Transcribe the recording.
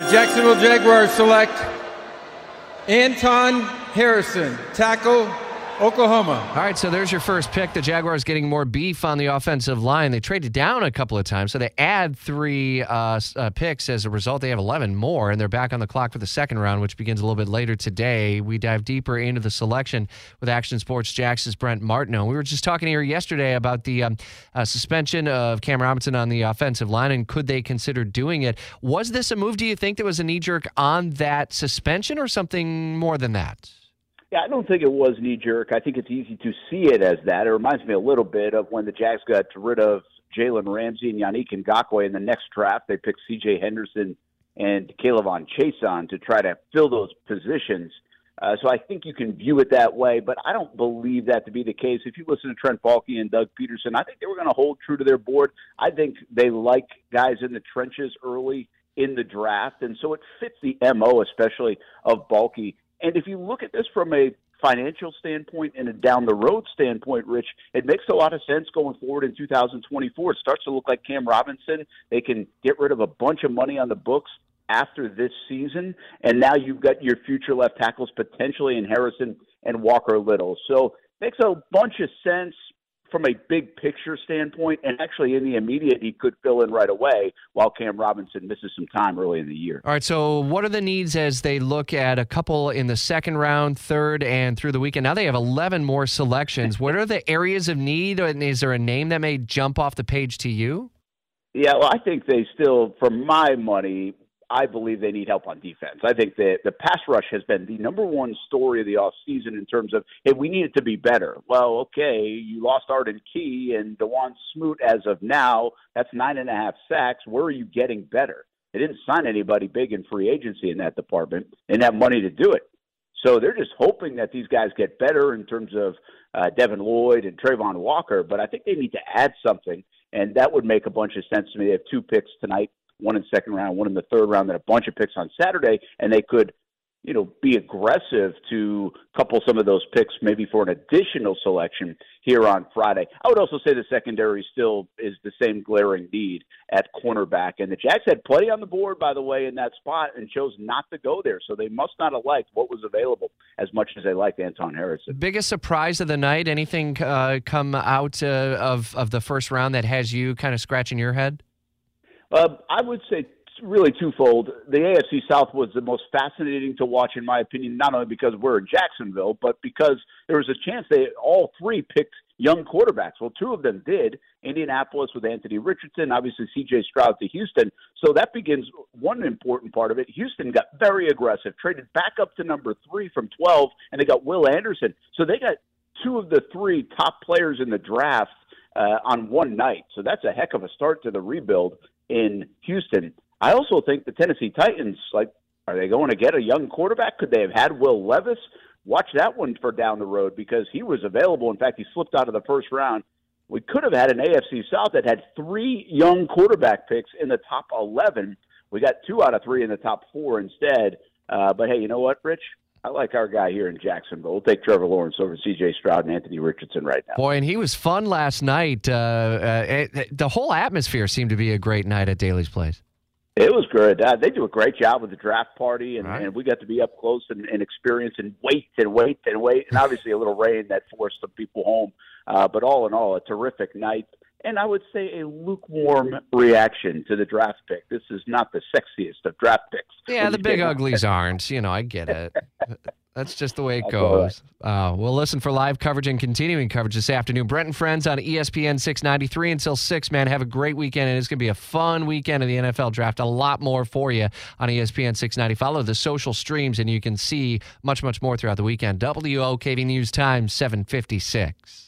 Jacksonville Jaguars select Anton Harrison, tackle, Oklahoma. All right, so there's your first pick. The Jaguars getting more beef on the offensive line. They traded down a couple of times, so they add three uh, uh, picks as a result. They have 11 more, and they're back on the clock for the second round, which begins a little bit later today. We dive deeper into the selection with Action Sports Jax's Brent Martineau. We were just talking here yesterday about the um, uh, suspension of Cam Robinson on the offensive line, and could they consider doing it? Was this a move, do you think, that was a knee jerk on that suspension or something more than that? Yeah, I don't think it was knee jerk. I think it's easy to see it as that. It reminds me a little bit of when the Jags got rid of Jalen Ramsey and Yannick Ngakoue in the next draft. They picked C.J. Henderson and K'Lavon Chaisson to try to fill those positions. Uh, so I think you can view it that way, but I don't believe that to be the case. If you listen to Trent Baalke and Doug Pederson, I think they were going to hold true to their board. I think they like guys in the trenches early in the draft, and so it fits the MO, especially of Baalke and if you look at this from a financial standpoint and a down the road standpoint, Rich, it makes a lot of sense going forward in 2024. It starts to look like Cam Robinson. They can get rid of a bunch of money on the books after this season, and now you've got your future left tackles potentially in Harrison and Walker Little. So makes a bunch of sense from a big picture standpoint, and actually in the immediate, he could fill in right away while Cam Robinson misses some time early in the year. All right. So, what are the needs as they look at a couple in the second round, third, and through the weekend? Now they have 11 more selections. what are the areas of need? And is there a name that may jump off the page to you? Yeah, well, I think they still, for my money, I believe they need help on defense. I think that the pass rush has been the number one story of the off season in terms of hey, we need it to be better. Well, okay, you lost Arden Key and Dawuane Smoot as of now. That's nine and a half sacks. Where are you getting better? They didn't sign anybody big in free agency in that department and have money to do it. So they're just hoping that these guys get better in terms of uh, Devin Lloyd and Travon Walker. But I think they need to add something, and that would make a bunch of sense to me. They have two picks tonight one in the second round, one in the third round, then a bunch of picks on Saturday, and they could, you know, be aggressive to couple some of those picks maybe for an additional selection here on Friday. I would also say the secondary still is the same glaring need at cornerback, and the Jags had plenty on the board, by the way, in that spot, and chose not to go there. So they must not have liked what was available as much as they liked Anton Harrison. Biggest surprise of the night? Anything uh, come out uh, of of the first round that has you kind of scratching your head? Uh, I would say really twofold. The AFC South was the most fascinating to watch, in my opinion, not only because we're in Jacksonville, but because there was a chance they all three picked young quarterbacks. Well, two of them did. Indianapolis with Anthony Richardson, obviously C.J. Stroud to Houston. So that begins one important part of it. Houston got very aggressive, traded back up to number three from 12, and they got Will Anderson. So they got two of the three top players in the draft uh, on one night. So that's a heck of a start to the rebuild in Houston. I also think the Tennessee Titans, like, are they going to get a young quarterback? Could they have had Will Levis? Watch that one for down the road because he was available. In fact, he slipped out of the first round. We could have had an AFC South that had three young quarterback picks in the top 11. We got two out of three in the top four instead. Uh, but hey, you know what, Rich? I like our guy here in Jacksonville. We'll take Trevor Lawrence over C.J. Stroud and Anthony Richardson right now. Boy, and he was fun last night. Uh, uh, it, the whole atmosphere seemed to be a great night at Daly's Place. It was good. Uh, they do a great job with the draft party, and, right. and we got to be up close and, and experience and wait and wait and wait, and obviously a little rain that forced some people home. Uh, but all in all, a terrific night and I would say a lukewarm reaction to the draft pick. This is not the sexiest of draft picks. Yeah, the big uglies aren't. You know, I get it. That's just the way it goes. Uh, we'll listen for live coverage and continuing coverage this afternoon. Brent and Friends on ESPN 693 until 6, man. Have a great weekend, and it's going to be a fun weekend of the NFL draft. A lot more for you on ESPN 690. Follow the social streams, and you can see much, much more throughout the weekend. WOKV News Time, 756.